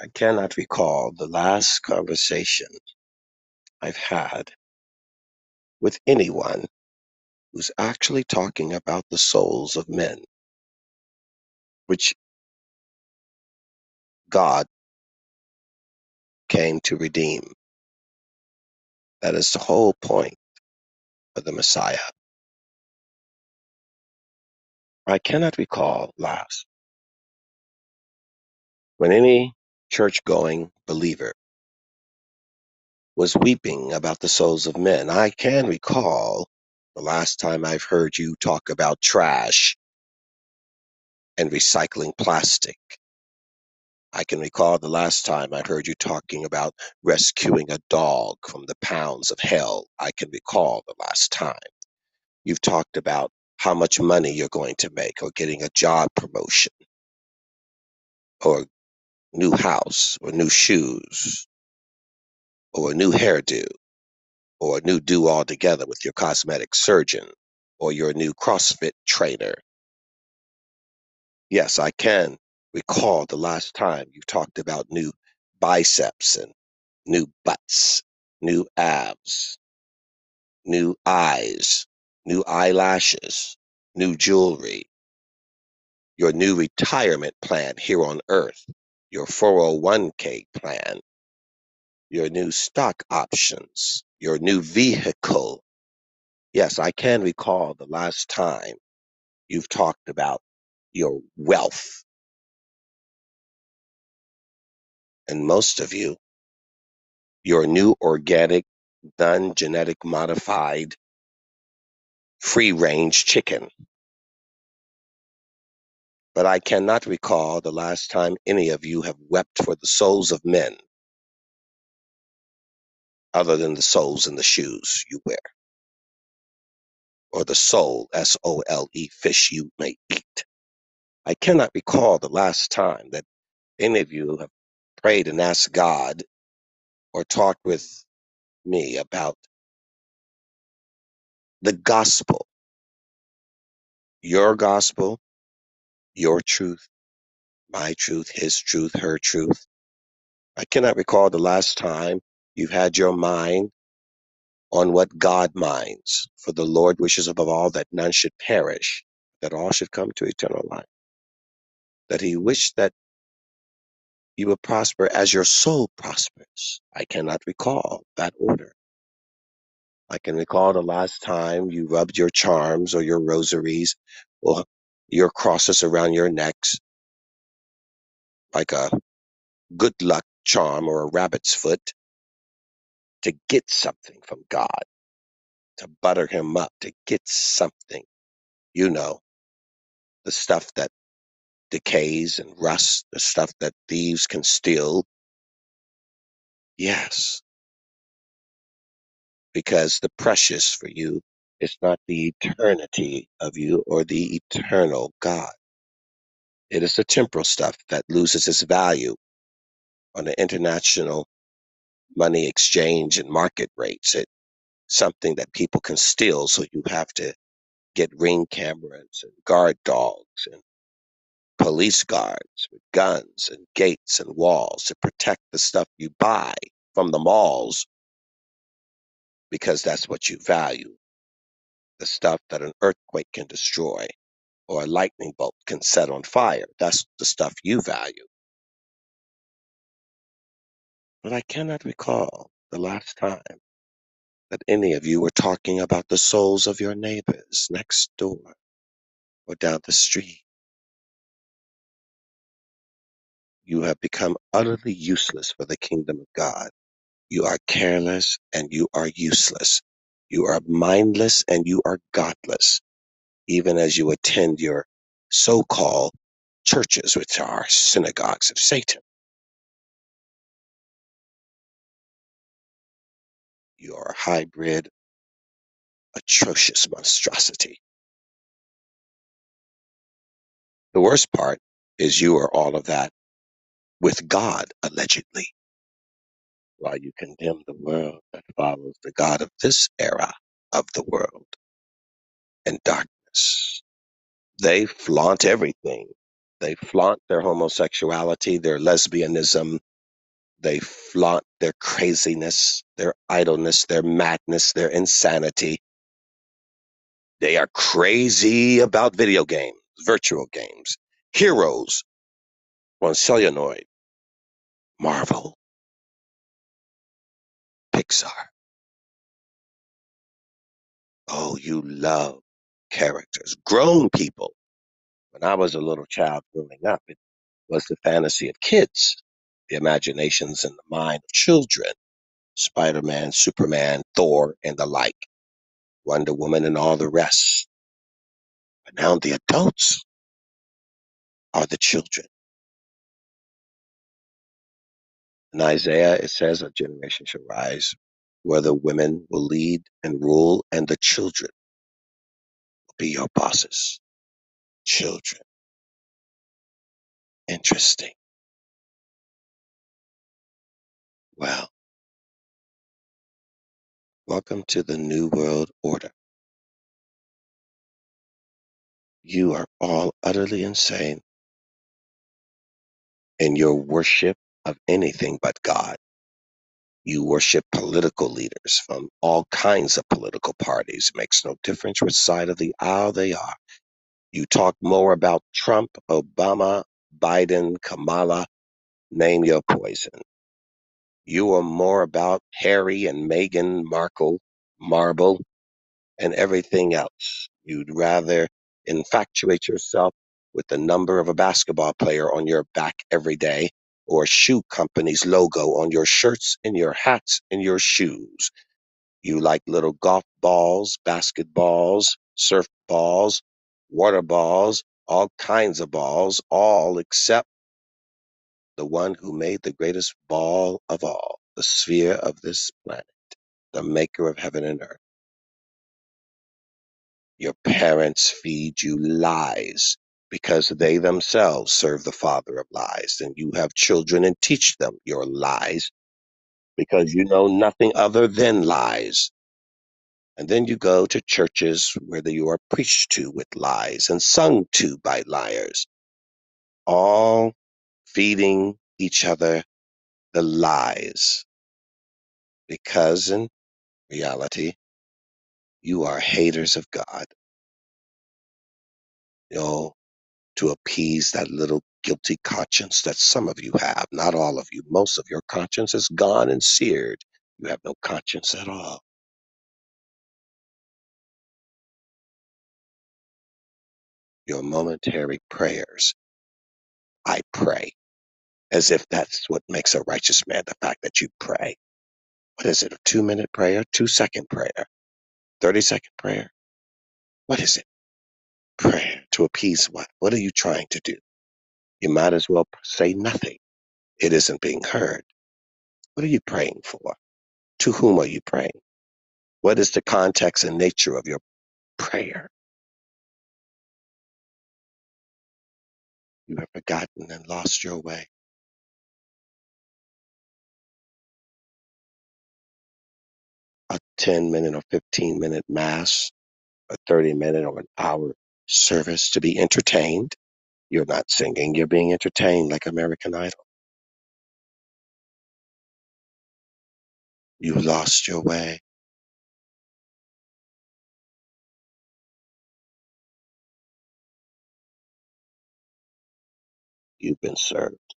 I cannot recall the last conversation I've had with anyone who's actually talking about the souls of men, which God came to redeem. That is the whole point of the Messiah. I cannot recall last when any church going believer was weeping about the souls of men. I can recall the last time I've heard you talk about trash and recycling plastic. I can recall the last time I heard you talking about rescuing a dog from the pounds of hell. I can recall the last time you've talked about how much money you're going to make or getting a job promotion or new house or new shoes or a new hairdo or a new do altogether with your cosmetic surgeon or your new CrossFit trainer. Yes, I can recall the last time you talked about new biceps and new butts, new abs, new eyes, new eyelashes, new jewelry, your new retirement plan here on earth, your 401k plan, your new stock options, your new vehicle. Yes, I can recall the last time you've talked about your wealth. And most of you, your new organic, non genetic modified, free range chicken. But I cannot recall the last time any of you have wept for the souls of men other than the souls in the shoes you wear or the soul, S O L E, fish you may eat. I cannot recall the last time that any of you have prayed and asked God or talked with me about the gospel, your gospel, your truth, my truth, his truth, her truth. I cannot recall the last time you've had your mind on what God minds, for the Lord wishes above all that none should perish, that all should come to eternal life, that he wished that you would prosper as your soul prospers. I cannot recall that order. I can recall the last time you rubbed your charms or your rosaries or your crosses around your necks like a good luck charm or a rabbit's foot to get something from God, to butter him up, to get something. You know, the stuff that decays and rusts, the stuff that thieves can steal. Yes, because the precious for you is not the eternity of you or the eternal God. It is the temporal stuff that loses its value on the international money exchange and market rates. It's something that people can steal, so you have to get ring cameras and guard dogs and police guards with guns and gates and walls to protect the stuff you buy from the malls because that's what you value the stuff that an earthquake can destroy or a lightning bolt can set on fire. That's the stuff you value. But I cannot recall the last time that any of you were talking about the souls of your neighbors next door or down the street. You have become utterly useless for the kingdom of God. You are careless and you are useless. You are mindless and you are godless, even as you attend your so called churches, which are synagogues of Satan. You are a hybrid, atrocious monstrosity. The worst part is you are all of that with God, allegedly, while you condemn the world that follows the God of this era of the world and darkness. They flaunt everything. They flaunt their homosexuality, their lesbianism, They flaunt their craziness, their idleness, their madness, their insanity. They are crazy about video games, virtual games, heroes on celluloid, Marvel, Pixar. Oh, you love characters, grown people. When I was a little child growing up, it was the fantasy of kids, the imaginations and the mind of children. Spider Man, Superman, Thor, and the like, Wonder Woman, and all the rest. But now the adults are the children. In Isaiah, it says, A generation shall rise where the women will lead and rule, and the children will be your bosses. Children. Interesting. Well, welcome to the New World Order. You are all utterly insane in your worship of anything but God. You worship political leaders from all kinds of political parties. Makes no difference which side of the aisle they are. You talk more about Trump, Obama, Biden, Kamala, name your poison. You are more about Harry and Meghan Markle, Marble, and everything else. You'd rather infatuate yourself with the number of a basketball player on your back every day or shoe company's logo on your shirts and your hats and your shoes. You like little golf balls, basketballs, surf balls, water balls, all kinds of balls, all except the one who made the greatest ball of all, the sphere of this planet, the maker of heaven and earth. Your parents feed you lies because they themselves serve the father of lies. And you have children and teach them your lies because you know nothing other than lies. And then you go to churches where you are preached to with lies and sung to by liars, all feeding each other the lies because in reality, you are haters of God. Know, to appease that little guilty conscience that some of you have. Not all of you. Most of your conscience is gone and seared. You have no conscience at all. Your momentary prayers. I pray. As if that's what makes a righteous man, the fact that you pray. What is it? A two minute prayer? Two second prayer? 30 second prayer? What is it? Prayer to appease what? What are you trying to do? You might as well say nothing. It isn't being heard. What are you praying for? To whom are you praying? What is the context and nature of your prayer? You have forgotten and lost your way. A 10 minute or 15 minute mass, a 30 minute or an hour service to be entertained. You're not singing, you're being entertained like American Idol. You lost your way. You've been served.